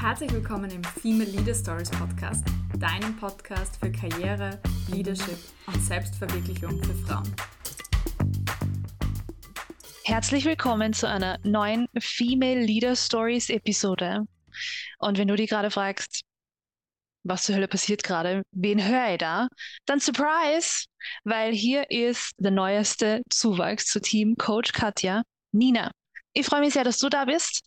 Herzlich willkommen im Female Leader Stories Podcast, deinem Podcast für Karriere, Leadership und Selbstverwirklichung für Frauen. Herzlich willkommen zu einer neuen Female Leader Stories Episode. Und wenn du dich gerade fragst, was zur Hölle passiert gerade, wen höre ich da? Dann Surprise, weil hier ist der neueste Zuwachs zu Team Coach Katja, Nina. Ich freue mich sehr, dass du da bist.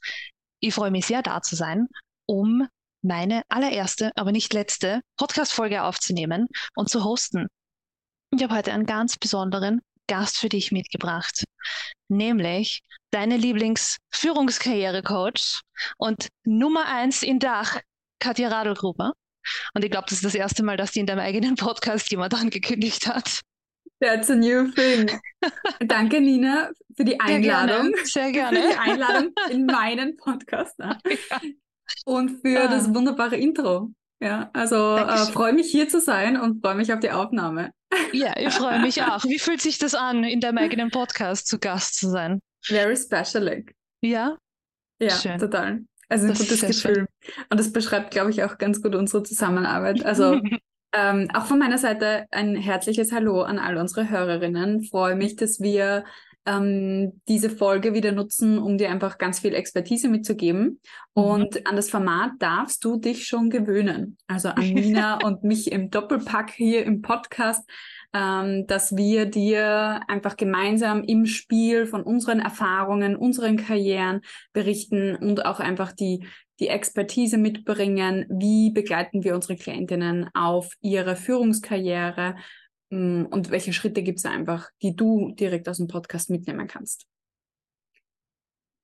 Ich freue mich sehr, da zu sein, um meine allererste, aber nicht letzte Podcast-Folge aufzunehmen und zu hosten. Ich habe heute einen ganz besonderen Gast für dich mitgebracht, nämlich deine Lieblingsführungskarriere-Coach und Nummer eins in Dach, Katja Radlgruber. Und ich glaube, das ist das erste Mal, dass die in deinem eigenen Podcast jemand angekündigt hat. That's a new thing. Danke, Nina, für die Einladung. Sehr gerne. Sehr gerne. Für die Einladung in meinen Podcast. Ja. Und für ah. das wunderbare Intro. Ja, also äh, freue mich hier zu sein und freue mich auf die Aufnahme. Ja, ich freue mich auch. Wie fühlt sich das an, in deinem eigenen Podcast zu Gast zu sein? Very special. Ja? Ja, schön. total. Also ein das gutes Gefühl. Schön. Und das beschreibt, glaube ich, auch ganz gut unsere Zusammenarbeit. Also ähm, auch von meiner Seite ein herzliches Hallo an alle unsere Hörerinnen. Freue mich, dass wir ähm, diese Folge wieder nutzen, um dir einfach ganz viel Expertise mitzugeben. Mhm. Und an das Format darfst du dich schon gewöhnen. Also an Nina und mich im Doppelpack hier im Podcast, ähm, dass wir dir einfach gemeinsam im Spiel von unseren Erfahrungen, unseren Karrieren berichten und auch einfach die die Expertise mitbringen, wie begleiten wir unsere Klientinnen auf ihre Führungskarriere, und welche Schritte gibt es einfach, die du direkt aus dem Podcast mitnehmen kannst.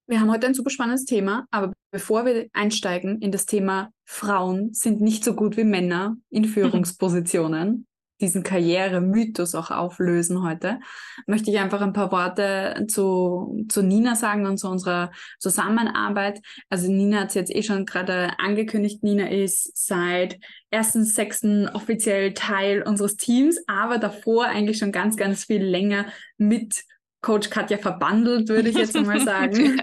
Wir haben heute ein super spannendes Thema, aber bevor wir einsteigen in das Thema Frauen sind nicht so gut wie Männer in Führungspositionen, diesen Karrieremythos auch auflösen heute, möchte ich einfach ein paar Worte zu, zu Nina sagen und zu unserer Zusammenarbeit. Also Nina hat es jetzt eh schon gerade angekündigt, Nina ist seit 1.6. offiziell Teil unseres Teams, aber davor eigentlich schon ganz, ganz viel länger mit Coach Katja verbandelt, würde ich jetzt mal sagen.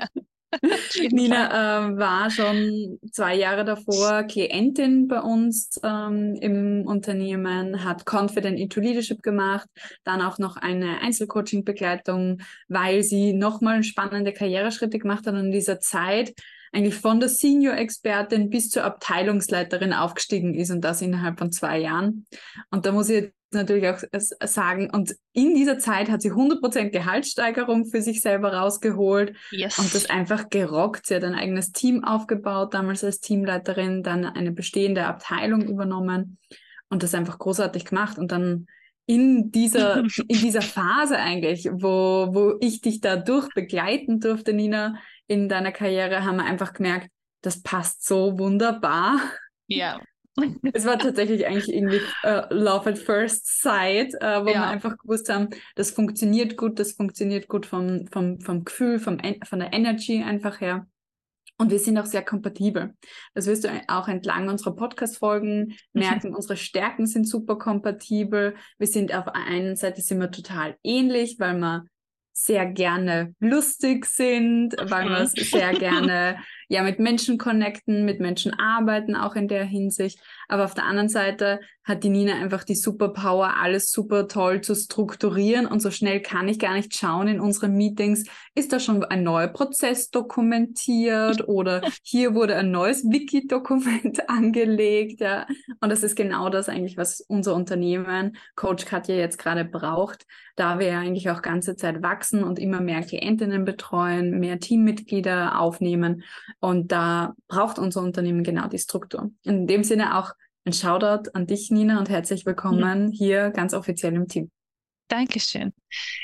Nina äh, war schon zwei Jahre davor Klientin bei uns ähm, im Unternehmen, hat Confident into Leadership gemacht, dann auch noch eine Einzelcoaching-Begleitung, weil sie nochmal spannende Karriereschritte gemacht hat und in dieser Zeit eigentlich von der Senior-Expertin bis zur Abteilungsleiterin aufgestiegen ist und das innerhalb von zwei Jahren. Und da muss ich natürlich auch sagen, und in dieser Zeit hat sie 100% Gehaltssteigerung für sich selber rausgeholt yes. und das einfach gerockt. Sie hat ein eigenes Team aufgebaut, damals als Teamleiterin, dann eine bestehende Abteilung übernommen und das einfach großartig gemacht und dann in dieser, in dieser Phase eigentlich, wo, wo ich dich dadurch begleiten durfte, Nina, in deiner Karriere, haben wir einfach gemerkt, das passt so wunderbar. Ja. Es war tatsächlich eigentlich irgendwie uh, Love at First Sight, uh, wo ja. wir einfach gewusst haben, das funktioniert gut, das funktioniert gut vom, vom, vom Gefühl, vom, von der Energy einfach her. Und wir sind auch sehr kompatibel. Das wirst du auch entlang unserer Podcast-Folgen merken. Unsere Stärken sind super kompatibel. Wir sind auf der einen Seite sind wir total ähnlich, weil wir sehr gerne lustig sind, weil wir sehr gerne ja mit Menschen connecten, mit Menschen arbeiten, auch in der Hinsicht. Aber auf der anderen Seite hat die Nina einfach die Superpower, alles super toll zu strukturieren und so schnell kann ich gar nicht schauen in unseren Meetings, ist da schon ein neuer Prozess dokumentiert oder hier wurde ein neues Wiki-Dokument angelegt, ja. Und das ist genau das eigentlich, was unser Unternehmen, Coach Katja jetzt gerade braucht, da wir ja eigentlich auch ganze Zeit wachsen und immer mehr Klientinnen betreuen, mehr Teammitglieder aufnehmen und da braucht unser Unternehmen genau die Struktur. In dem Sinne auch ein Shoutout an dich, Nina, und herzlich willkommen mhm. hier ganz offiziell im Team. Dankeschön.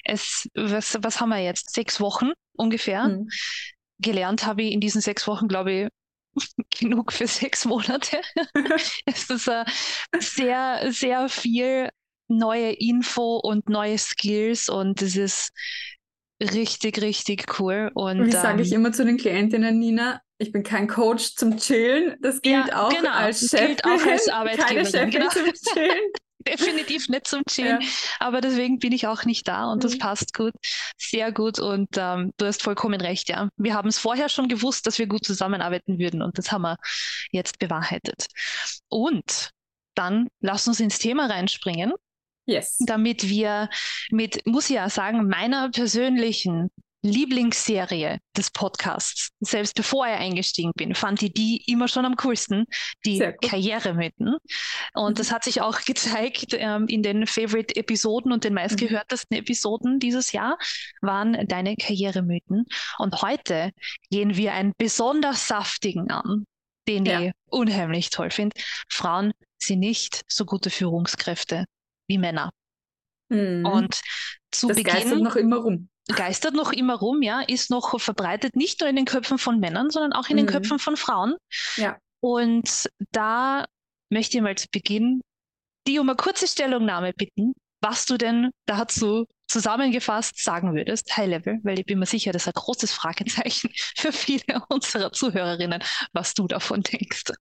Es, was, was haben wir jetzt? Sechs Wochen ungefähr. Mhm. Gelernt habe ich in diesen sechs Wochen, glaube ich, genug für sechs Monate. es ist uh, sehr, sehr viel neue Info und neue Skills und es ist richtig, richtig cool. Und wie sage ich ähm, immer zu den Klientinnen, Nina, ich bin kein Coach zum Chillen. Das gilt ja, auch genau. als Chef. gilt auch als Arbeitgeber. Keine Chefin genau. zum Chillen. definitiv nicht zum Chillen. Ja. Aber deswegen bin ich auch nicht da und mhm. das passt gut. Sehr gut. Und ähm, du hast vollkommen recht, ja. Wir haben es vorher schon gewusst, dass wir gut zusammenarbeiten würden und das haben wir jetzt bewahrheitet. Und dann lass uns ins Thema reinspringen. Yes. Damit wir mit, muss ich ja sagen, meiner persönlichen Lieblingsserie des Podcasts, selbst bevor ich eingestiegen bin, fand ich die immer schon am coolsten, die Karrieremythen. Und mhm. das hat sich auch gezeigt ähm, in den Favorite-Episoden und den meistgehörtesten mhm. Episoden dieses Jahr waren deine Karrieremythen. Und heute gehen wir einen besonders saftigen an, den ja. ich unheimlich toll finde. Frauen sind nicht so gute Führungskräfte wie Männer. Mhm. Und zu das Beginn noch immer rum. Geistert noch immer rum, ja, ist noch verbreitet, nicht nur in den Köpfen von Männern, sondern auch in mhm. den Köpfen von Frauen. Ja. Und da möchte ich mal zu Beginn die um eine kurze Stellungnahme bitten, was du denn dazu zusammengefasst sagen würdest, High Level, weil ich bin mir sicher, das ist ein großes Fragezeichen für viele unserer Zuhörerinnen, was du davon denkst.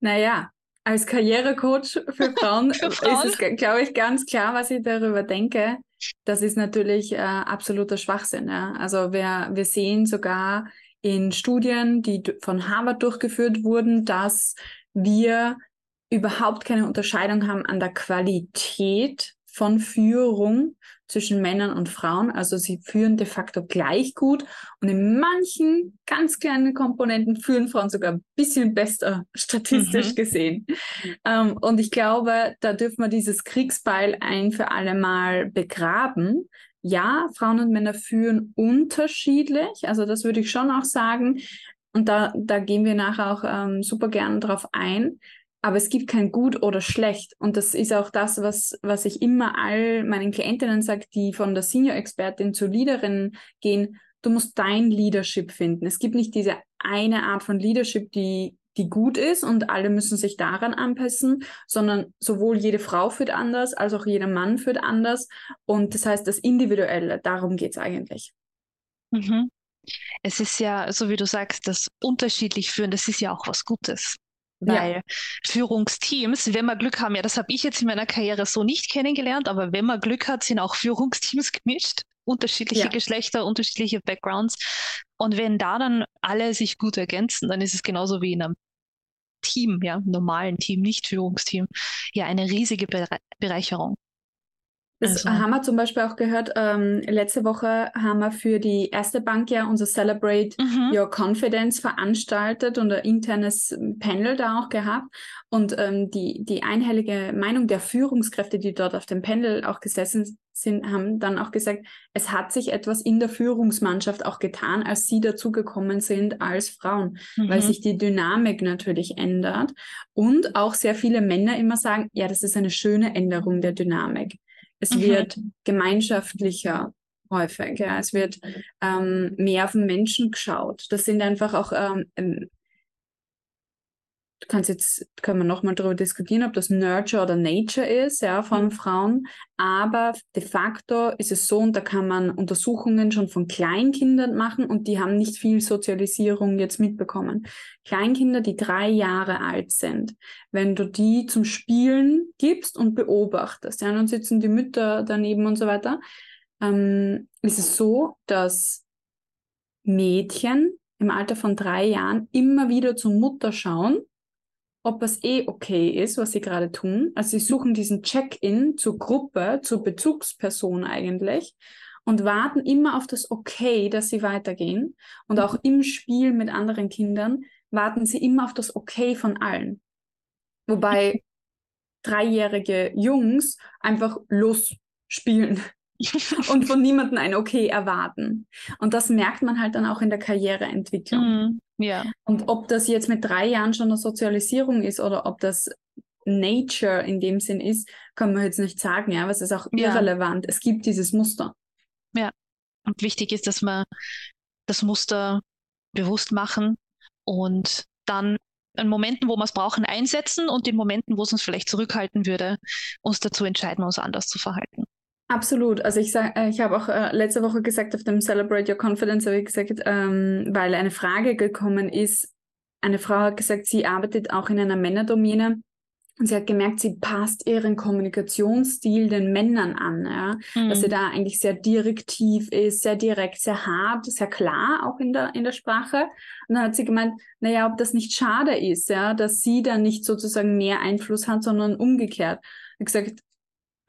Naja, als Karrierecoach für Frauen, für Frauen? ist es, glaube ich, ganz klar, was ich darüber denke. Das ist natürlich äh, absoluter Schwachsinn. Ja? Also wir, wir sehen sogar in Studien, die von Harvard durchgeführt wurden, dass wir überhaupt keine Unterscheidung haben an der Qualität von Führung zwischen Männern und Frauen. Also sie führen de facto gleich gut und in manchen ganz kleinen Komponenten führen Frauen sogar ein bisschen besser statistisch mhm. gesehen. Ähm, und ich glaube, da dürfen wir dieses Kriegsbeil ein für alle Mal begraben. Ja, Frauen und Männer führen unterschiedlich. Also das würde ich schon auch sagen. Und da, da gehen wir nachher auch ähm, super gerne drauf ein. Aber es gibt kein gut oder schlecht. Und das ist auch das, was, was ich immer all meinen Klientinnen sage, die von der Senior-Expertin zur Leaderin gehen. Du musst dein Leadership finden. Es gibt nicht diese eine Art von Leadership, die, die gut ist und alle müssen sich daran anpassen, sondern sowohl jede Frau führt anders, als auch jeder Mann führt anders. Und das heißt, das Individuelle, darum geht es eigentlich. Mhm. Es ist ja, so wie du sagst, das unterschiedlich führen, das ist ja auch was Gutes. Weil ja. Führungsteams, wenn wir Glück haben, ja, das habe ich jetzt in meiner Karriere so nicht kennengelernt, aber wenn man Glück hat, sind auch Führungsteams gemischt, unterschiedliche ja. Geschlechter, unterschiedliche Backgrounds. Und wenn da dann alle sich gut ergänzen, dann ist es genauso wie in einem Team, ja, normalen Team, nicht Führungsteam, ja, eine riesige Bereicherung. Das also. haben wir zum Beispiel auch gehört. Ähm, letzte Woche haben wir für die erste Bank ja unser Celebrate mhm. Your Confidence veranstaltet und ein internes Panel da auch gehabt. Und ähm, die, die einhellige Meinung der Führungskräfte, die dort auf dem Panel auch gesessen sind, haben dann auch gesagt, es hat sich etwas in der Führungsmannschaft auch getan, als sie dazugekommen sind als Frauen, mhm. weil sich die Dynamik natürlich ändert. Und auch sehr viele Männer immer sagen, ja, das ist eine schöne Änderung der Dynamik. Es mhm. wird gemeinschaftlicher häufig. Ja. Es wird ähm, mehr auf den Menschen geschaut. Das sind einfach auch ähm, ähm du kannst jetzt, können wir nochmal darüber diskutieren, ob das Nurture oder Nature ist, ja, von mhm. Frauen. Aber de facto ist es so, und da kann man Untersuchungen schon von Kleinkindern machen und die haben nicht viel Sozialisierung jetzt mitbekommen. Kleinkinder, die drei Jahre alt sind, wenn du die zum Spielen gibst und beobachtest, ja, dann sitzen die Mütter daneben und so weiter, ähm, ist es so, dass Mädchen im Alter von drei Jahren immer wieder zur Mutter schauen ob es eh okay ist, was sie gerade tun. Also sie suchen diesen Check-in zur Gruppe, zur Bezugsperson eigentlich und warten immer auf das Okay, dass sie weitergehen. Und auch im Spiel mit anderen Kindern warten sie immer auf das Okay von allen. Wobei dreijährige Jungs einfach losspielen und von niemandem ein Okay erwarten. Und das merkt man halt dann auch in der Karriereentwicklung. Mm. Ja. Und ob das jetzt mit drei Jahren schon eine Sozialisierung ist oder ob das Nature in dem Sinn ist, kann man jetzt nicht sagen, ja, aber es ist auch ja. irrelevant. Es gibt dieses Muster. Ja. Und wichtig ist, dass wir das Muster bewusst machen und dann in Momenten, wo wir es brauchen, einsetzen und in Momenten, wo es uns vielleicht zurückhalten würde, uns dazu entscheiden, uns anders zu verhalten. Absolut. Also ich sag, äh, ich habe auch äh, letzte Woche gesagt auf dem Celebrate Your Confidence, habe ich gesagt, ähm, weil eine Frage gekommen ist, eine Frau hat gesagt, sie arbeitet auch in einer Männerdomäne Und sie hat gemerkt, sie passt ihren Kommunikationsstil den Männern an, ja? Mhm. dass sie mhm. da eigentlich sehr direktiv ist, sehr direkt, sehr hart, sehr klar auch in der, in der Sprache. Und dann hat sie gemeint, naja, ob das nicht schade ist, ja, dass sie da nicht sozusagen mehr Einfluss hat, sondern umgekehrt. Ich gesagt,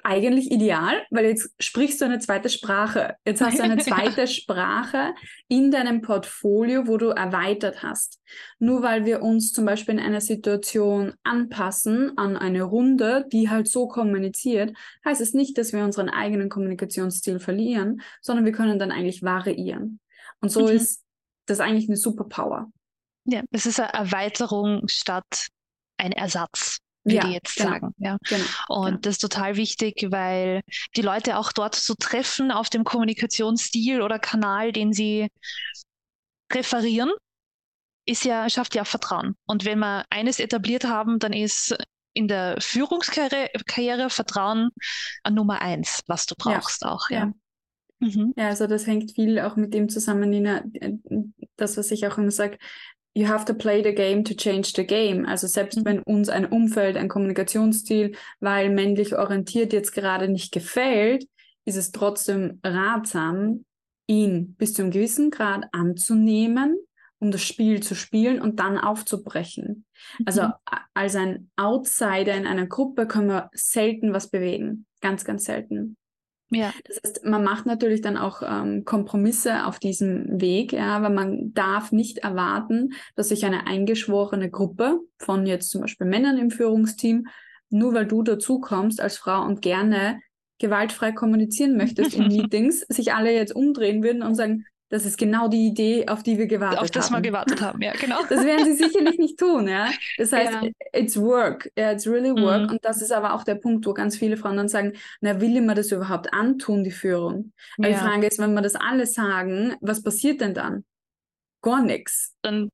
eigentlich ideal, weil jetzt sprichst du eine zweite Sprache. Jetzt hast du eine zweite Sprache in deinem Portfolio, wo du erweitert hast. Nur weil wir uns zum Beispiel in einer Situation anpassen an eine Runde, die halt so kommuniziert, heißt es nicht, dass wir unseren eigenen Kommunikationsstil verlieren, sondern wir können dann eigentlich variieren. Und so mhm. ist das eigentlich eine Superpower. Ja, es ist eine Erweiterung statt ein Ersatz wie ja, die jetzt genau. sagen. Ja. Genau, und genau. das ist total wichtig, weil die Leute auch dort so treffen auf dem Kommunikationsstil oder Kanal, den sie präferieren, ist ja, schafft ja Vertrauen. Und wenn wir eines etabliert haben, dann ist in der Führungskarriere Karriere Vertrauen an Nummer eins, was du brauchst ja. auch. Ja. ja. Mhm. Ja, also das hängt viel auch mit dem zusammen, Nina, das, was ich auch immer sage, you have to play the game to change the game. Also selbst mhm. wenn uns ein Umfeld, ein Kommunikationsstil, weil männlich orientiert jetzt gerade nicht gefällt, ist es trotzdem ratsam, ihn bis zu einem gewissen Grad anzunehmen, um das Spiel zu spielen und dann aufzubrechen. Also mhm. als ein Outsider in einer Gruppe können wir selten was bewegen. Ganz, ganz selten. Ja. Das heißt, man macht natürlich dann auch ähm, Kompromisse auf diesem Weg, ja, aber man darf nicht erwarten, dass sich eine eingeschworene Gruppe von jetzt zum Beispiel Männern im Führungsteam, nur weil du dazu kommst als Frau und gerne gewaltfrei kommunizieren möchtest in Meetings, sich alle jetzt umdrehen würden und sagen, das ist genau die Idee, auf die wir gewartet haben. Auf das haben. wir gewartet haben, ja, genau. Das werden sie sicherlich nicht tun, ja. Das heißt, ja. it's work, yeah, it's really work. Mhm. Und das ist aber auch der Punkt, wo ganz viele Frauen dann sagen, na, will ich mir das überhaupt antun, die Führung? Weil ja. die Frage ist, wenn wir das alle sagen, was passiert denn dann? Gar nichts. Dann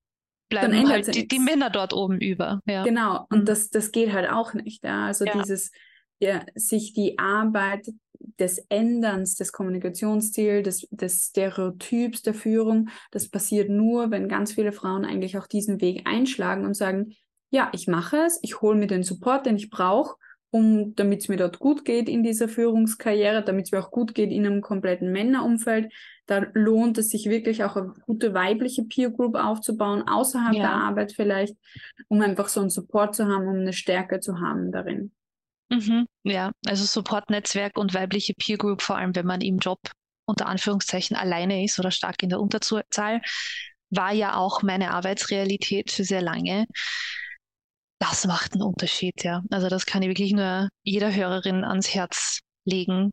bleiben halt die, die, Männer dort oben über. Ja. Genau, und mhm. das, das geht halt auch nicht. Ja. Also dieses, ja, sich die Arbeit des Änderns des Kommunikationsstils, des, des Stereotyps der Führung, das passiert nur, wenn ganz viele Frauen eigentlich auch diesen Weg einschlagen und sagen, ja, ich mache es, ich hole mir den Support, den ich brauche, um, damit es mir dort gut geht in dieser Führungskarriere, damit es mir auch gut geht in einem kompletten Männerumfeld. Da lohnt es sich wirklich auch eine gute weibliche Peer Group aufzubauen, außerhalb ja. der Arbeit vielleicht, um einfach so einen Support zu haben, um eine Stärke zu haben darin. Mhm, ja, also Support-Netzwerk und weibliche Peer Group, vor allem wenn man im Job unter Anführungszeichen alleine ist oder stark in der Unterzahl, war ja auch meine Arbeitsrealität für sehr lange. Das macht einen Unterschied, ja. Also das kann ich wirklich nur jeder Hörerin ans Herz legen,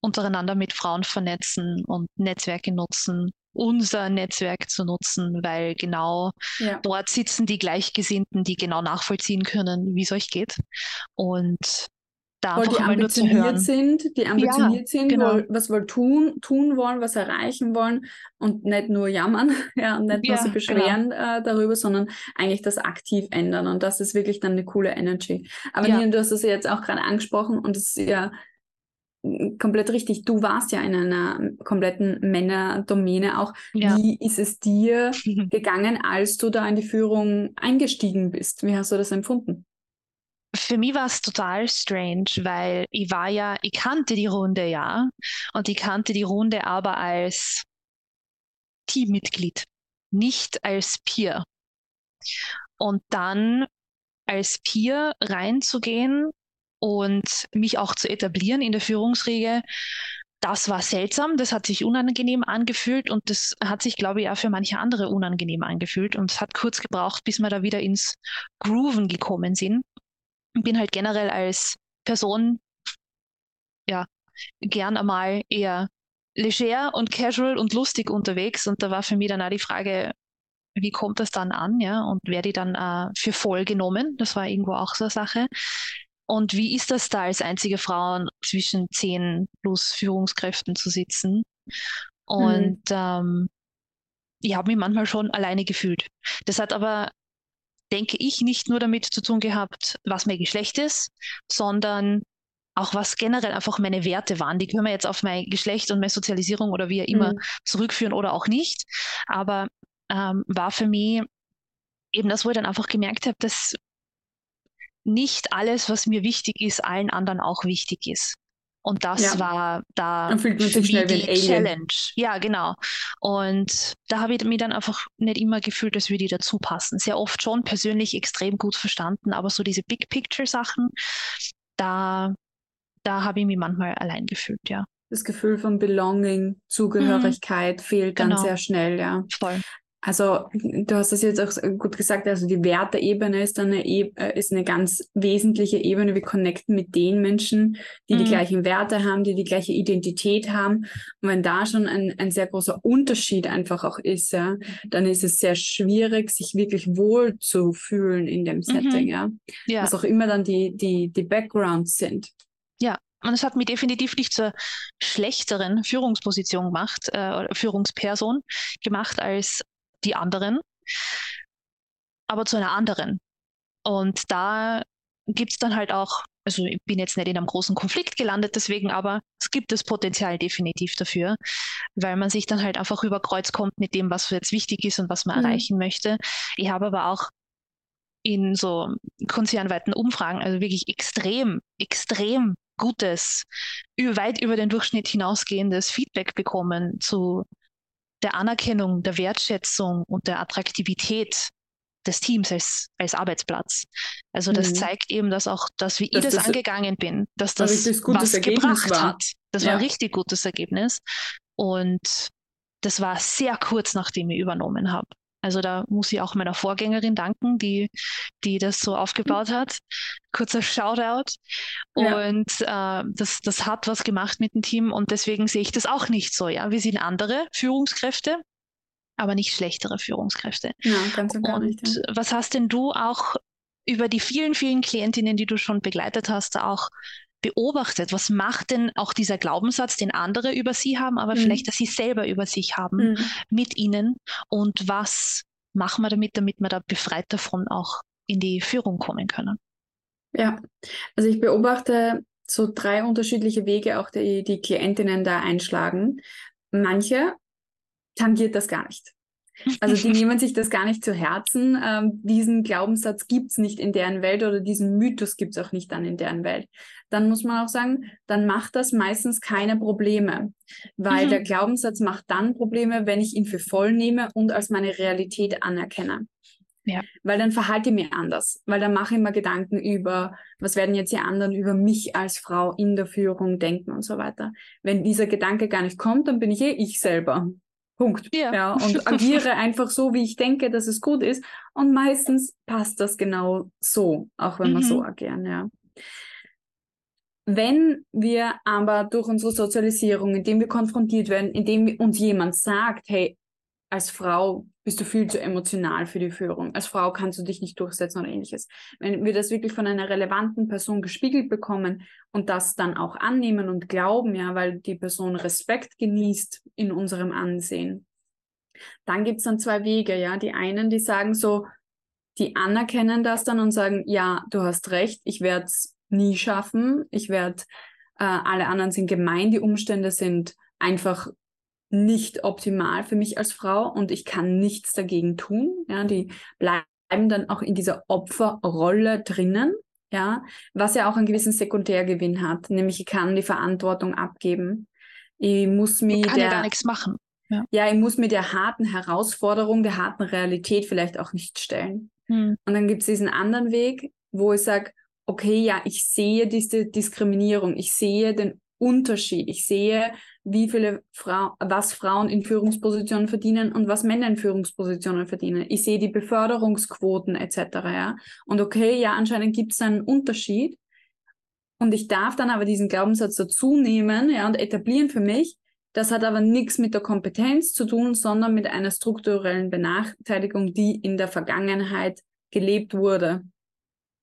untereinander mit Frauen vernetzen und Netzwerke nutzen, unser Netzwerk zu nutzen, weil genau ja. dort sitzen die Gleichgesinnten, die genau nachvollziehen können, wie es euch geht. Und da weil einfach die mal nur zu hören. sind, die ambitioniert ja, sind, genau. wohl, was wohl tun, tun wollen, was erreichen wollen und nicht nur jammern ja, und nicht ja, nur sich beschweren genau. äh, darüber, sondern eigentlich das aktiv ändern. Und das ist wirklich dann eine coole Energy. Aber ja. Nina, du hast es jetzt auch gerade angesprochen und es ist ja komplett richtig. Du warst ja in einer kompletten Männerdomäne auch. Ja. Wie ist es dir gegangen, als du da in die Führung eingestiegen bist? Wie hast du das empfunden? Für mich war es total strange, weil ich war ja, ich kannte die Runde ja und ich kannte die Runde aber als Teammitglied, nicht als Peer. Und dann als Peer reinzugehen und mich auch zu etablieren in der Führungsriege. Das war seltsam, das hat sich unangenehm angefühlt und das hat sich, glaube ich, auch für manche andere unangenehm angefühlt. Und es hat kurz gebraucht, bis wir da wieder ins Grooven gekommen sind. Ich bin halt generell als Person, ja, gern einmal eher leger und casual und lustig unterwegs. Und da war für mich dann auch die Frage, wie kommt das dann an, ja, und werde ich dann äh, für voll genommen? Das war irgendwo auch so eine Sache. Und wie ist das da als einzige Frau zwischen zehn plus Führungskräften zu sitzen? Und mhm. ähm, ich habe mich manchmal schon alleine gefühlt. Das hat aber, denke ich, nicht nur damit zu tun gehabt, was mein Geschlecht ist, sondern auch was generell einfach meine Werte waren. Die können wir jetzt auf mein Geschlecht und meine Sozialisierung oder wie auch immer mhm. zurückführen oder auch nicht. Aber ähm, war für mich eben das, wo ich dann einfach gemerkt habe, dass nicht alles, was mir wichtig ist, allen anderen auch wichtig ist. Und das ja. war da für mich die Challenge. Ja, genau. Und da habe ich mich dann einfach nicht immer gefühlt, dass wir die dazu passen. Sehr oft schon persönlich extrem gut verstanden, aber so diese Big Picture Sachen, da, da habe ich mich manchmal allein gefühlt, ja. Das Gefühl von Belonging, Zugehörigkeit mhm. fehlt dann genau. sehr schnell, ja. Voll. Also du hast das jetzt auch gut gesagt, also die Werteebene ist eine, e ist eine ganz wesentliche Ebene. Wir connecten mit den Menschen, die mhm. die gleichen Werte haben, die die gleiche Identität haben. Und wenn da schon ein, ein sehr großer Unterschied einfach auch ist, ja, dann ist es sehr schwierig, sich wirklich wohl zu fühlen in dem Setting, mhm. ja? ja. Was auch immer dann die, die, die Backgrounds sind. Ja, und es hat mich definitiv nicht zur schlechteren Führungsposition gemacht, äh, Führungsperson gemacht als die anderen, aber zu einer anderen. Und da gibt es dann halt auch, also ich bin jetzt nicht in einem großen Konflikt gelandet deswegen, aber es gibt das Potenzial definitiv dafür, weil man sich dann halt einfach über Kreuz kommt mit dem, was jetzt wichtig ist und was man mhm. erreichen möchte. Ich habe aber auch in so konzernweiten Umfragen, also wirklich extrem, extrem gutes, weit über den Durchschnitt hinausgehendes Feedback bekommen zu der Anerkennung, der Wertschätzung und der Attraktivität des Teams als, als Arbeitsplatz. Also das mhm. zeigt eben, dass auch, dass wie dass ich das, das angegangen bin, dass das was gebracht war. hat. Das ja. war ein richtig gutes Ergebnis. Und das war sehr kurz, nachdem ich übernommen habe. Also da muss ich auch meiner Vorgängerin danken, die, die das so aufgebaut hat. Kurzer Shoutout. Und ja. äh, das, das hat was gemacht mit dem Team und deswegen sehe ich das auch nicht so. Ja, wir sind andere Führungskräfte, aber nicht schlechtere Führungskräfte. Ja, ganz und, und nicht, ja. was hast denn du auch über die vielen, vielen Klientinnen, die du schon begleitet hast, auch beobachtet, was macht denn auch dieser Glaubenssatz, den andere über sie haben, aber mhm. vielleicht, dass sie selber über sich haben, mhm. mit ihnen und was machen wir damit, damit wir da befreit davon auch in die Führung kommen können? Ja, also ich beobachte so drei unterschiedliche Wege, auch die, die Klientinnen da einschlagen. Manche tangiert das gar nicht. Also die nehmen sich das gar nicht zu Herzen. Ähm, diesen Glaubenssatz gibt es nicht in deren Welt oder diesen Mythos gibt es auch nicht dann in deren Welt. Dann muss man auch sagen, dann macht das meistens keine Probleme, weil mhm. der Glaubenssatz macht dann Probleme, wenn ich ihn für voll nehme und als meine Realität anerkenne. Ja. Weil dann verhalte ich mich anders, weil dann mache ich mir Gedanken über, was werden jetzt die anderen über mich als Frau in der Führung denken und so weiter. Wenn dieser Gedanke gar nicht kommt, dann bin ich eh ich selber. Punkt. Ja. ja. Und agiere einfach so, wie ich denke, dass es gut ist. Und meistens passt das genau so, auch wenn mhm. wir so agieren, ja. Wenn wir aber durch unsere Sozialisierung, indem wir konfrontiert werden, indem uns jemand sagt, hey, als Frau bist du viel zu emotional für die Führung. Als Frau kannst du dich nicht durchsetzen oder ähnliches. Wenn wir das wirklich von einer relevanten Person gespiegelt bekommen und das dann auch annehmen und glauben, ja, weil die Person Respekt genießt in unserem Ansehen, dann gibt es dann zwei Wege, ja. Die einen, die sagen so, die anerkennen das dann und sagen, ja, du hast recht, ich werde es nie schaffen, ich werde, äh, alle anderen sind gemein, die Umstände sind einfach nicht optimal für mich als Frau und ich kann nichts dagegen tun. Ja, die bleiben dann auch in dieser Opferrolle drinnen, ja, was ja auch einen gewissen Sekundärgewinn hat, nämlich ich kann die Verantwortung abgeben. Ich muss mir kann der, ja gar nichts machen. Ja. ja, ich muss mir der harten Herausforderung, der harten Realität vielleicht auch nicht stellen. Hm. Und dann gibt es diesen anderen Weg, wo ich sage, okay, ja, ich sehe diese Diskriminierung, ich sehe den Unterschied, ich sehe, wie viele Frau, was Frauen in Führungspositionen verdienen und was Männer in Führungspositionen verdienen. Ich sehe die Beförderungsquoten etc. Ja? Und okay, ja, anscheinend gibt es einen Unterschied. Und ich darf dann aber diesen Glaubenssatz dazu nehmen ja, und etablieren für mich. Das hat aber nichts mit der Kompetenz zu tun, sondern mit einer strukturellen Benachteiligung, die in der Vergangenheit gelebt wurde.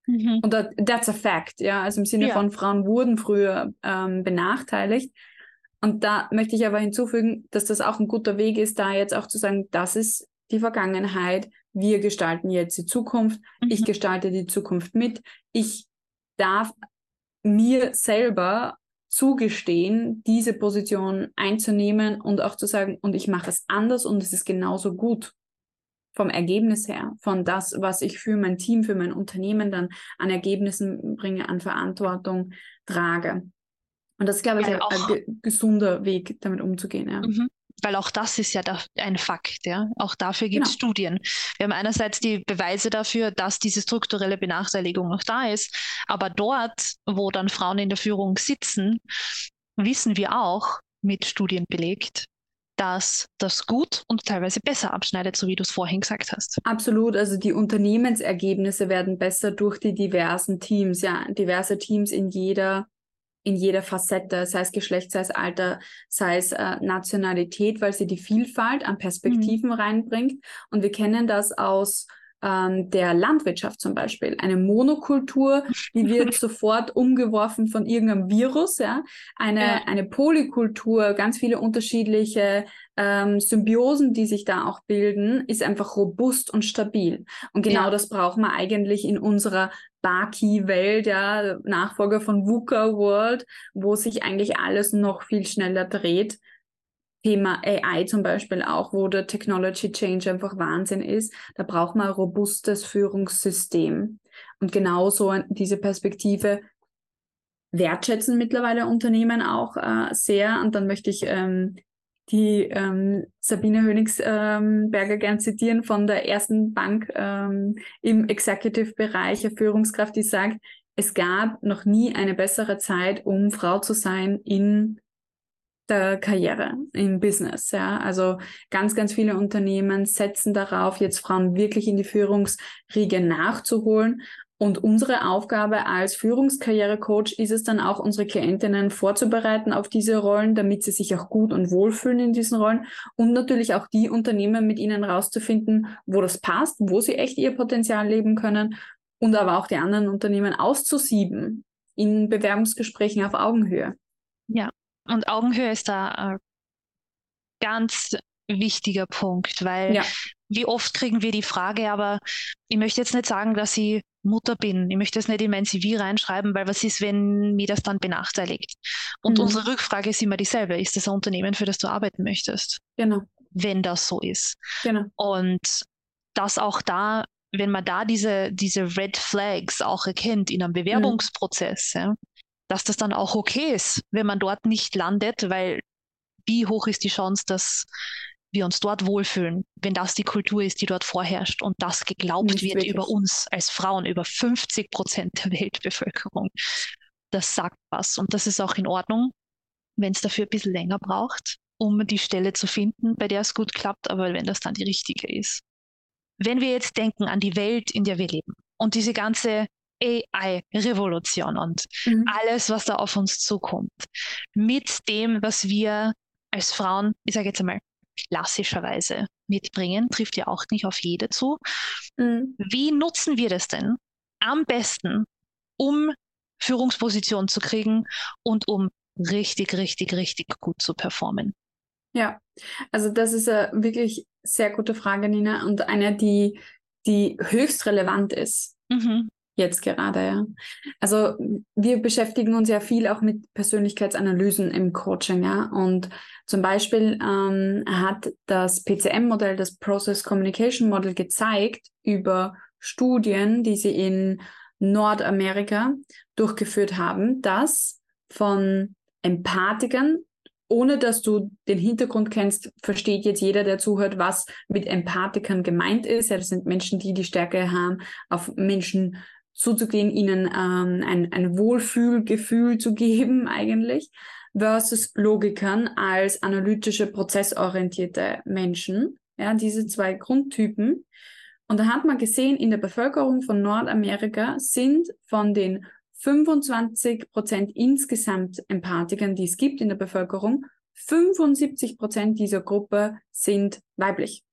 Mhm. Und that, that's a fact, ja. Also im Sinne ja. von Frauen wurden früher ähm, benachteiligt. Und da möchte ich aber hinzufügen, dass das auch ein guter Weg ist, da jetzt auch zu sagen, das ist die Vergangenheit, wir gestalten jetzt die Zukunft, mhm. ich gestalte die Zukunft mit, ich darf mir selber zugestehen, diese Position einzunehmen und auch zu sagen, und ich mache es anders und es ist genauso gut vom Ergebnis her, von das, was ich für mein Team, für mein Unternehmen dann an Ergebnissen bringe, an Verantwortung trage. Und das ist, glaube ich, ein, ein, gesunder Weg, damit umzugehen. Ja. Mhm. Weil auch das ist ja ein Fakt, ja. Auch dafür gibt es genau. Studien. Wir haben einerseits die Beweise dafür, dass diese strukturelle Benachteiligung noch da ist, aber dort, wo dann Frauen in der Führung sitzen, wissen wir auch, mit Studien belegt, dass das gut und teilweise besser abschneidet, so wie du es vorhin gesagt hast. Absolut. Also die Unternehmensergebnisse werden besser durch die diversen Teams, ja, diverse Teams in jeder in jeder Facette, sei es Geschlecht, sei es Alter, sei es äh, Nationalität, weil sie die Vielfalt an Perspektiven mhm. reinbringt. Und wir kennen das aus ähm, der Landwirtschaft zum Beispiel. Eine Monokultur, die wird sofort umgeworfen von irgendeinem Virus. Ja? Eine, ja. eine Polykultur, ganz viele unterschiedliche ähm, Symbiosen, die sich da auch bilden, ist einfach robust und stabil. Und genau ja. das brauchen wir eigentlich in unserer Baki-Welt, ja, Nachfolger von VUCA World, wo sich eigentlich alles noch viel schneller dreht. Thema AI zum Beispiel auch, wo der Technology Change einfach Wahnsinn ist. Da braucht man ein robustes Führungssystem. Und genauso diese Perspektive wertschätzen mittlerweile Unternehmen auch äh, sehr. Und dann möchte ich ähm, die ähm, Sabine Hönigsberger ähm, gern zitieren von der ersten Bank ähm, im Executive-Bereich, Führungskraft, die sagt, es gab noch nie eine bessere Zeit, um Frau zu sein in der Karriere im Business. Ja, also ganz, ganz viele Unternehmen setzen darauf, jetzt Frauen wirklich in die Führungsriege nachzuholen. Und unsere Aufgabe als Führungskarrierecoach ist es dann auch, unsere Klientinnen vorzubereiten auf diese Rollen, damit sie sich auch gut und wohlfühlen in diesen Rollen und natürlich auch die Unternehmen mit ihnen rauszufinden, wo das passt, wo sie echt ihr Potenzial leben können und aber auch die anderen Unternehmen auszusieben in Bewerbungsgesprächen auf Augenhöhe. Ja, und Augenhöhe ist da ein ganz wichtiger Punkt, weil ja. wie oft kriegen wir die Frage, aber ich möchte jetzt nicht sagen, dass ich Mutter bin. Ich möchte das nicht in mein CV reinschreiben, weil was ist, wenn mir das dann benachteiligt? Und mhm. unsere Rückfrage ist immer dieselbe. Ist das ein Unternehmen, für das du arbeiten möchtest? Genau. Wenn das so ist. Genau. Und dass auch da, wenn man da diese, diese Red Flags auch erkennt in einem mhm. Bewerbungsprozess, mhm. ja, dass das dann auch okay ist, wenn man dort nicht landet, weil wie hoch ist die Chance, dass wir uns dort wohlfühlen, wenn das die Kultur ist, die dort vorherrscht und das geglaubt nicht wird wirklich. über uns als Frauen, über 50 Prozent der Weltbevölkerung. Das sagt was und das ist auch in Ordnung, wenn es dafür ein bisschen länger braucht, um die Stelle zu finden, bei der es gut klappt, aber wenn das dann die richtige ist. Wenn wir jetzt denken an die Welt, in der wir leben und diese ganze AI-Revolution und mhm. alles, was da auf uns zukommt. Mit dem, was wir als Frauen, ich sage jetzt einmal, klassischerweise mitbringen, trifft ja auch nicht auf jede zu. Mhm. Wie nutzen wir das denn am besten, um Führungspositionen zu kriegen und um richtig, richtig, richtig gut zu performen? Ja, also das ist eine wirklich sehr gute Frage, Nina, und eine, die, die höchst relevant ist. Mhm. Jetzt gerade, ja. Also wir beschäftigen uns ja viel auch mit Persönlichkeitsanalysen im Coaching, ja. Und zum Beispiel ähm, hat das PCM-Modell, das Process Communication Model, gezeigt über Studien, die sie in Nordamerika durchgeführt haben, dass von Empathikern ohne dass du den Hintergrund kennst, versteht jetzt jeder, der zuhört, was mit Empathikern gemeint ist. Ja, das sind Menschen, die die Stärke haben, auf Menschen zuzugehen, ihnen ähm, ein, ein Wohlfühlgefühl zu geben eigentlich, versus Logikern als analytische, prozessorientierte Menschen. Ja, diese zwei Grundtypen. Und da hat man gesehen, in der Bevölkerung von Nordamerika sind von den 25 Prozent insgesamt Empathikern, die es gibt in der Bevölkerung, 75 Prozent dieser Gruppe sind weiblich.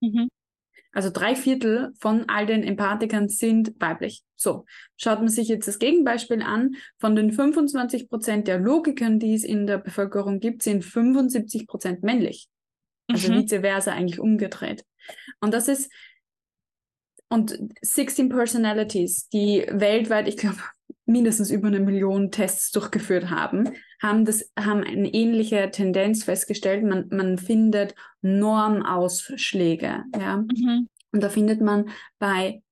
Mhm. Also drei Viertel von all den Empathikern sind weiblich. So, schaut man sich jetzt das Gegenbeispiel an. Von den 25 Prozent der Logikern, die es in der Bevölkerung gibt, sind 75 Prozent männlich. Also mhm. vice versa eigentlich umgedreht. Und das ist, und 16 Personalities, die weltweit, ich glaube, mindestens über eine Million Tests durchgeführt haben, haben, das, haben eine ähnliche Tendenz festgestellt. Man, man findet Normausschläge. Ja? Mhm. Und da findet man bei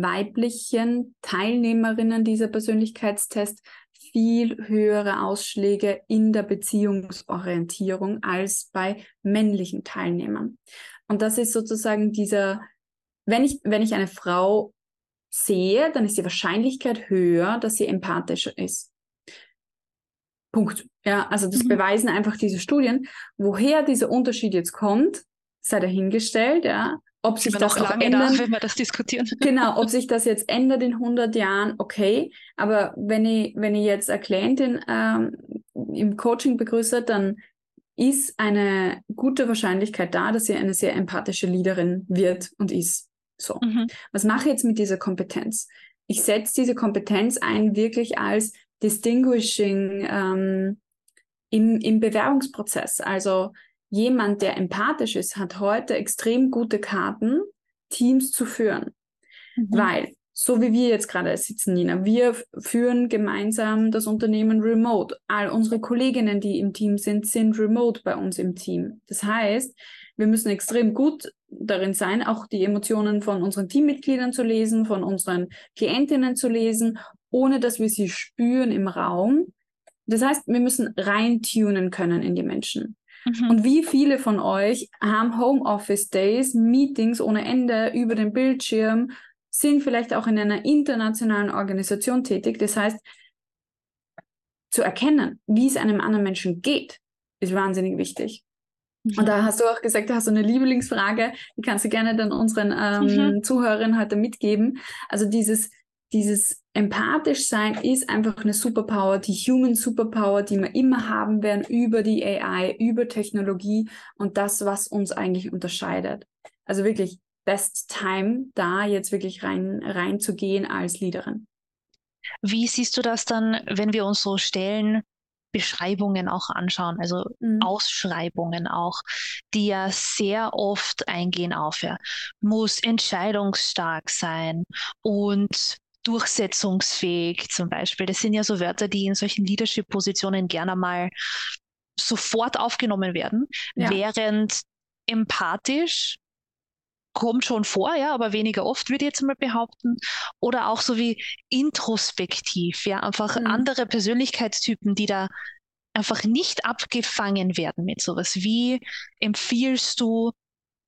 weiblichen Teilnehmerinnen dieser Persönlichkeitstests viel höhere Ausschläge in der Beziehungsorientierung als bei männlichen Teilnehmern. Und das ist sozusagen dieser, wenn ich, wenn ich eine Frau sehe, dann ist die Wahrscheinlichkeit höher, dass sie empathischer ist. Punkt. Ja, also das mhm. beweisen einfach diese Studien. Woher dieser Unterschied jetzt kommt, sei dahingestellt, ja. Ob sich das auch ändern, nach, wenn wir das diskutieren. Genau, ob sich das jetzt ändert in 100 Jahren, okay. Aber wenn ich, wenn ich jetzt eine Klientin ähm, im Coaching begrüße, dann ist eine gute Wahrscheinlichkeit da, dass sie eine sehr empathische Leaderin wird und ist. So. Mhm. Was mache ich jetzt mit dieser Kompetenz? Ich setze diese Kompetenz ein wirklich als distinguishing ähm, im, im Bewerbungsprozess. Also jemand, der empathisch ist, hat heute extrem gute Karten, Teams zu führen. Mhm. Weil, so wie wir jetzt gerade sitzen, Nina, wir führen gemeinsam das Unternehmen remote. All unsere Kolleginnen, die im Team sind, sind remote bei uns im Team. Das heißt, wir müssen extrem gut darin sein, auch die Emotionen von unseren Teammitgliedern zu lesen, von unseren Klientinnen zu lesen, ohne dass wir sie spüren im Raum. Das heißt, wir müssen reintunen können in die Menschen. Mhm. Und wie viele von euch haben Homeoffice Days, Meetings ohne Ende über den Bildschirm, sind vielleicht auch in einer internationalen Organisation tätig. Das heißt, zu erkennen, wie es einem anderen Menschen geht, ist wahnsinnig wichtig. Mhm. Und da hast du auch gesagt, da hast du eine Lieblingsfrage, die kannst du gerne dann unseren ähm, mhm. Zuhörern heute mitgeben. Also dieses, dieses empathisch sein ist einfach eine Superpower, die Human Superpower, die wir immer haben werden über die AI, über Technologie und das, was uns eigentlich unterscheidet. Also wirklich best time, da jetzt wirklich rein reinzugehen als Leaderin. Wie siehst du das dann, wenn wir uns so stellen, Beschreibungen auch anschauen, also mhm. Ausschreibungen auch, die ja sehr oft eingehen auf, ja, muss entscheidungsstark sein und durchsetzungsfähig zum Beispiel. Das sind ja so Wörter, die in solchen Leadership-Positionen gerne mal sofort aufgenommen werden, ja. während empathisch kommt schon vor, ja, aber weniger oft, würde ich jetzt mal behaupten. Oder auch so wie introspektiv, ja, einfach mhm. andere Persönlichkeitstypen, die da einfach nicht abgefangen werden mit sowas. Wie empfiehlst du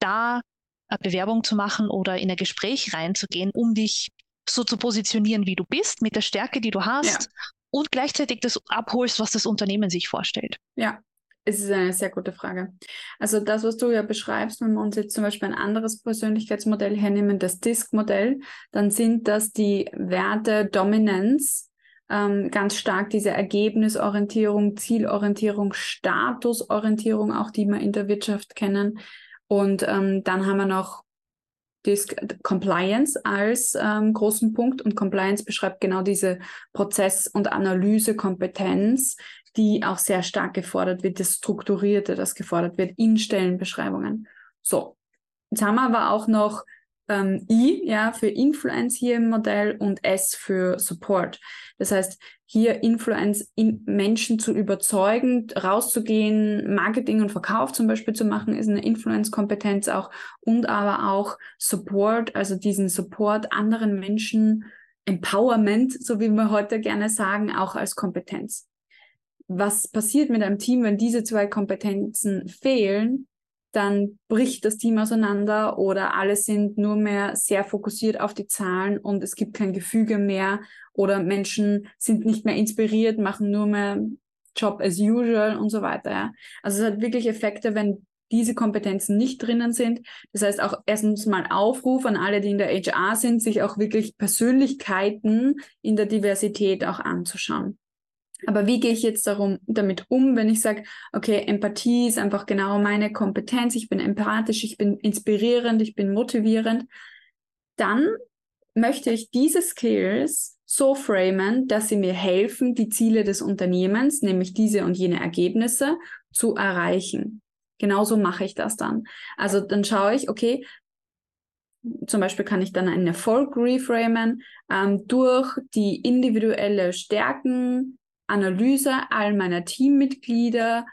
da eine Bewerbung zu machen oder in ein Gespräch reinzugehen, um dich so zu positionieren, wie du bist, mit der Stärke, die du hast ja. und gleichzeitig das abholst, was das Unternehmen sich vorstellt? Ja, es ist eine sehr gute Frage. Also das, was du ja beschreibst, wenn wir uns jetzt zum Beispiel ein anderes Persönlichkeitsmodell hernehmen, das DISC-Modell, dann sind das die Werte Dominanz, ähm, ganz stark diese Ergebnisorientierung, Zielorientierung, Statusorientierung, auch die wir in der Wirtschaft kennen. Und ähm, dann haben wir noch Disk Compliance als ähm, großen Punkt und Compliance beschreibt genau diese Prozess- und Analysekompetenz, die auch sehr stark gefordert wird, das Strukturierte, das gefordert wird in Stellenbeschreibungen. So, jetzt haben wir aber auch noch ähm, I ja, für Influence hier im Modell und S für Support. Das heißt, hier Influence in Menschen zu überzeugen, rauszugehen, Marketing und Verkauf zum Beispiel zu machen, ist eine Influence-Kompetenz auch und aber auch Support, also diesen Support anderen Menschen, Empowerment, so wie wir heute gerne sagen, auch als Kompetenz was passiert mit einem Team, wenn diese zwei Kompetenzen fehlen, dann bricht das Team auseinander oder alle sind nur mehr sehr fokussiert auf die Zahlen und es gibt kein Gefüge mehr oder Menschen sind nicht mehr inspiriert, machen nur mehr Job as usual und so weiter. Ja. Also es hat wirklich Effekte, wenn diese Kompetenzen nicht drinnen sind. Das heißt auch erstens mal Aufruf an alle, die in der HR sind, sich auch wirklich Persönlichkeiten in der Diversität auch anzuschauen. Aber wie gehe ich jetzt darum, damit um, wenn ich sage, okay, Empathie ist einfach genau meine Kompetenz, ich bin empathisch, ich bin inspirierend, ich bin motivierend, dann möchte ich diese Skills so framen, dass sie mir helfen, die Ziele des Unternehmens, nämlich diese und jene Ergebnisse, zu erreichen. Genauso mache ich das dann. Also dann schaue ich, okay, zum Beispiel kann ich dann einen Erfolg reframen ähm, durch die individuelle Stärkenanalyse all meiner Teammitglieder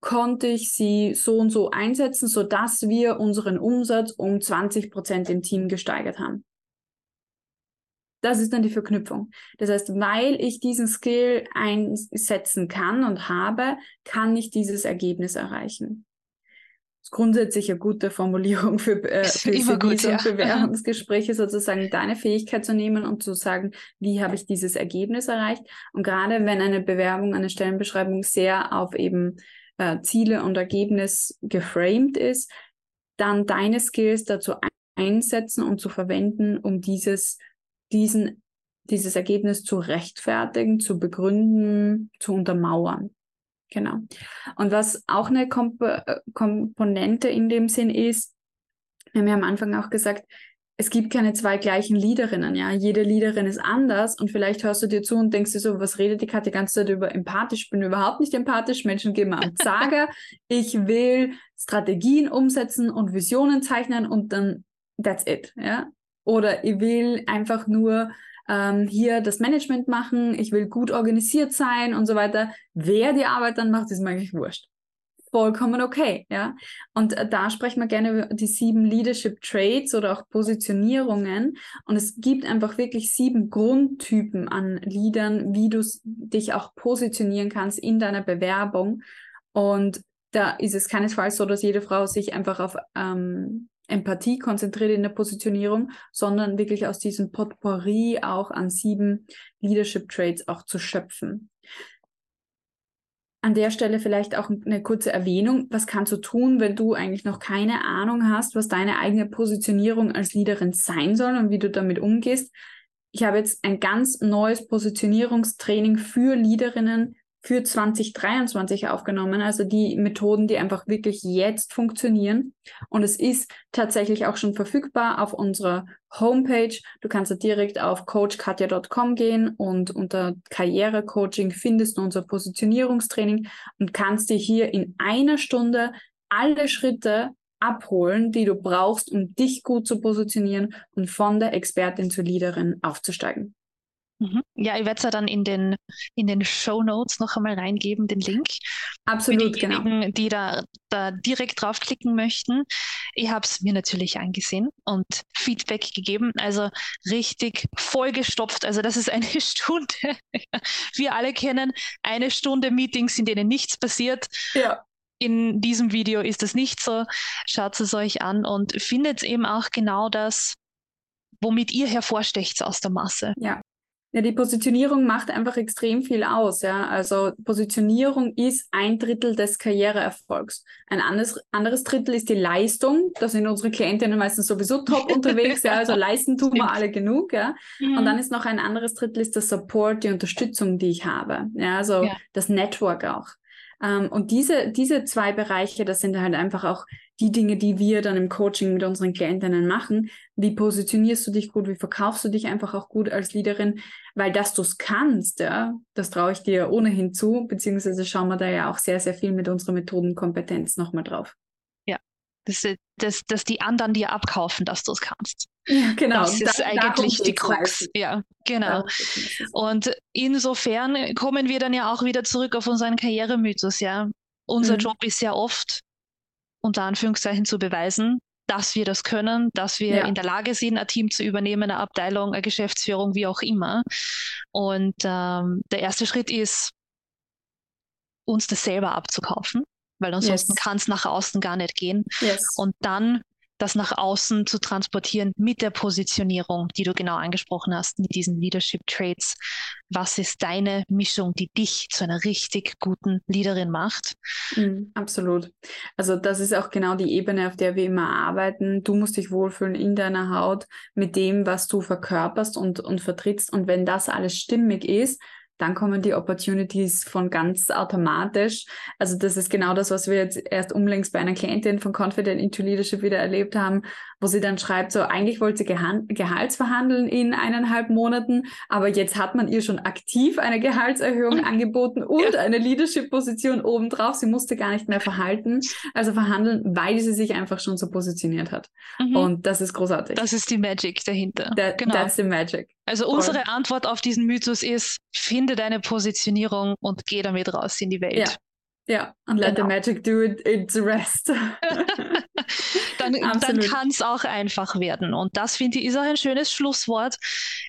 konnte ich sie so und so einsetzen, sodass wir unseren Umsatz um 20 Prozent im Team gesteigert haben. Das ist dann die Verknüpfung. Das heißt, weil ich diesen Skill einsetzen kann und habe, kann ich dieses Ergebnis erreichen. Grundsätzlich eine gute Formulierung für, äh, für CVs gut, ja. und Bewerbungsgespräche, sozusagen deine Fähigkeit zu nehmen und zu sagen, wie habe ich dieses Ergebnis erreicht. Und gerade wenn eine Bewerbung, eine Stellenbeschreibung sehr auf eben äh, Ziele und Ergebnis geframed ist, dann deine Skills dazu einsetzen und zu verwenden, um dieses, diesen, dieses Ergebnis zu rechtfertigen, zu begründen, zu untermauern. Genau. Und was auch eine Komp äh, Komponente in dem Sinn ist, wir haben ja am Anfang auch gesagt, es gibt keine zwei gleichen Leaderinnen, ja. Jede Leaderin ist anders und vielleicht hörst du dir zu und denkst dir so, was redet die Katja die ganze Zeit über empathisch? Ich bin überhaupt nicht empathisch. Menschen geben am Sager. ich will Strategien umsetzen und Visionen zeichnen und dann that's it, ja. Oder ich will einfach nur ähm, hier das Management machen, ich will gut organisiert sein und so weiter. Wer die Arbeit dann macht, ist mir eigentlich wurscht vollkommen okay, ja. Und äh, da sprechen wir gerne über die sieben Leadership Traits oder auch Positionierungen. Und es gibt einfach wirklich sieben Grundtypen an Leadern, wie du dich auch positionieren kannst in deiner Bewerbung. Und da ist es keinesfalls so, dass jede Frau sich einfach auf ähm, Empathie konzentriert in der Positionierung, sondern wirklich aus diesem Potpourri auch an sieben Leadership Traits auch zu schöpfen. An der Stelle vielleicht auch eine kurze Erwähnung. Was kannst du tun, wenn du eigentlich noch keine Ahnung hast, was deine eigene Positionierung als Leaderin sein soll und wie du damit umgehst? Ich habe jetzt ein ganz neues Positionierungstraining für Leaderinnen für 2023 aufgenommen, also die Methoden, die einfach wirklich jetzt funktionieren. Und es ist tatsächlich auch schon verfügbar auf unserer Homepage. Du kannst da direkt auf coachkatja.com gehen und unter Karrierecoaching findest du unser Positionierungstraining und kannst dir hier in einer Stunde alle Schritte abholen, die du brauchst, um dich gut zu positionieren und von der Expertin zur Leaderin aufzusteigen. Mhm. Ja, ich werde es ja dann in den, in den Show Notes noch einmal reingeben, den Link. Absolut, für genau. Die da, da direkt draufklicken möchten. Ich habe es mir natürlich angesehen und Feedback gegeben. Also richtig vollgestopft. Also das ist eine Stunde. Wir alle kennen eine Stunde Meetings, in denen nichts passiert. Ja. In diesem Video ist das nicht so. Schaut es euch an und findet eben auch genau das, womit ihr hervorstecht aus der Masse. Ja, ja, die Positionierung macht einfach extrem viel aus. Ja? Also Positionierung ist ein Drittel des Karriereerfolgs. Ein anderes, anderes Drittel ist die Leistung. Da sind unsere Klientinnen meistens sowieso top unterwegs. Ja? Also leisten tun wir alle genug. Ja? Mhm. Und dann ist noch ein anderes Drittel ist der Support, die Unterstützung, die ich habe. Ja? Also ja. das Network auch. Ähm, und diese, diese zwei Bereiche, das sind halt einfach auch die Dinge, die wir dann im Coaching mit unseren Klientinnen machen. Wie positionierst du dich gut? Wie verkaufst du dich einfach auch gut als Leaderin? Weil dass du es kannst, ja, das traue ich dir ohnehin zu, beziehungsweise schauen wir da ja auch sehr, sehr viel mit unserer Methodenkompetenz nochmal drauf dass, dass, dass die anderen dir abkaufen, dass du es kannst. Ja, genau. Das ist da, eigentlich die Krux. Ja, genau. Und insofern kommen wir dann ja auch wieder zurück auf unseren Karrieremythos, ja. Unser mhm. Job ist ja oft, unter Anführungszeichen, zu beweisen, dass wir das können, dass wir ja. in der Lage sind, ein Team zu übernehmen, eine Abteilung, eine Geschäftsführung, wie auch immer. Und ähm, der erste Schritt ist, uns das selber abzukaufen weil ansonsten yes. kann es nach außen gar nicht gehen. Yes. Und dann das nach außen zu transportieren mit der Positionierung, die du genau angesprochen hast, mit diesen Leadership Traits. Was ist deine Mischung, die dich zu einer richtig guten Leaderin macht? Mm, absolut. Also das ist auch genau die Ebene, auf der wir immer arbeiten. Du musst dich wohlfühlen in deiner Haut mit dem, was du verkörperst und, und vertrittst. Und wenn das alles stimmig ist, dann kommen die Opportunities von ganz automatisch. Also das ist genau das, was wir jetzt erst umlängst bei einer Klientin von Confident into Leadership wieder erlebt haben, wo sie dann schreibt, so eigentlich wollte sie Gehaltsverhandeln in eineinhalb Monaten, aber jetzt hat man ihr schon aktiv eine Gehaltserhöhung angeboten und ja. eine Leadership-Position obendrauf. Sie musste gar nicht mehr verhalten, also verhandeln, weil sie sich einfach schon so positioniert hat. Mhm. Und das ist großartig. Das ist die Magic dahinter. That, genau. That's the magic. Also Voll. unsere Antwort auf diesen Mythos ist, finde deine Positionierung und geh damit raus in die Welt. Ja. Ja, and let genau. the magic do it, its rest. dann dann kann es auch einfach werden. Und das finde ich ist auch ein schönes Schlusswort.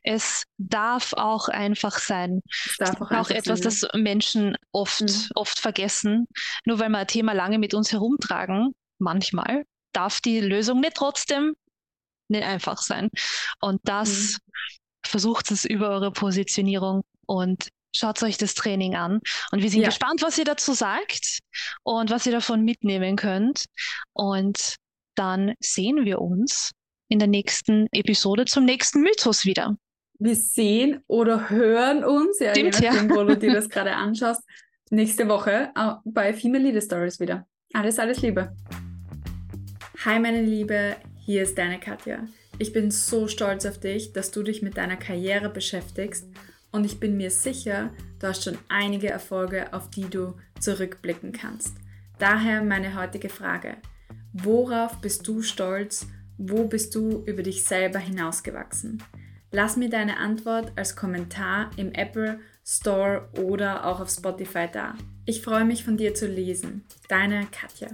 Es darf auch einfach sein. Es darf auch, auch etwas, sein. das Menschen oft, mhm. oft vergessen. Nur weil wir ein Thema lange mit uns herumtragen, manchmal, darf die Lösung nicht trotzdem nicht einfach sein. Und das mhm. versucht es über eure Positionierung und Schaut euch das Training an. Und wir sind ja. gespannt, was ihr dazu sagt und was ihr davon mitnehmen könnt. Und dann sehen wir uns in der nächsten Episode zum nächsten Mythos wieder. Wir sehen oder hören uns, ja, Stimmt, je nachdem, ja. wo du dir das gerade anschaust, nächste Woche äh, bei Female Leader Stories wieder. Alles, alles Liebe. Hi, meine Liebe, hier ist deine Katja. Ich bin so stolz auf dich, dass du dich mit deiner Karriere beschäftigst und ich bin mir sicher, du hast schon einige Erfolge, auf die du zurückblicken kannst. Daher meine heutige Frage. Worauf bist du stolz? Wo bist du über dich selber hinausgewachsen? Lass mir deine Antwort als Kommentar im Apple Store oder auch auf Spotify da. Ich freue mich von dir zu lesen. Deine Katja.